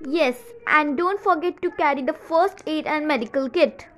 Yes, and don't forget to carry the first aid and medical kit.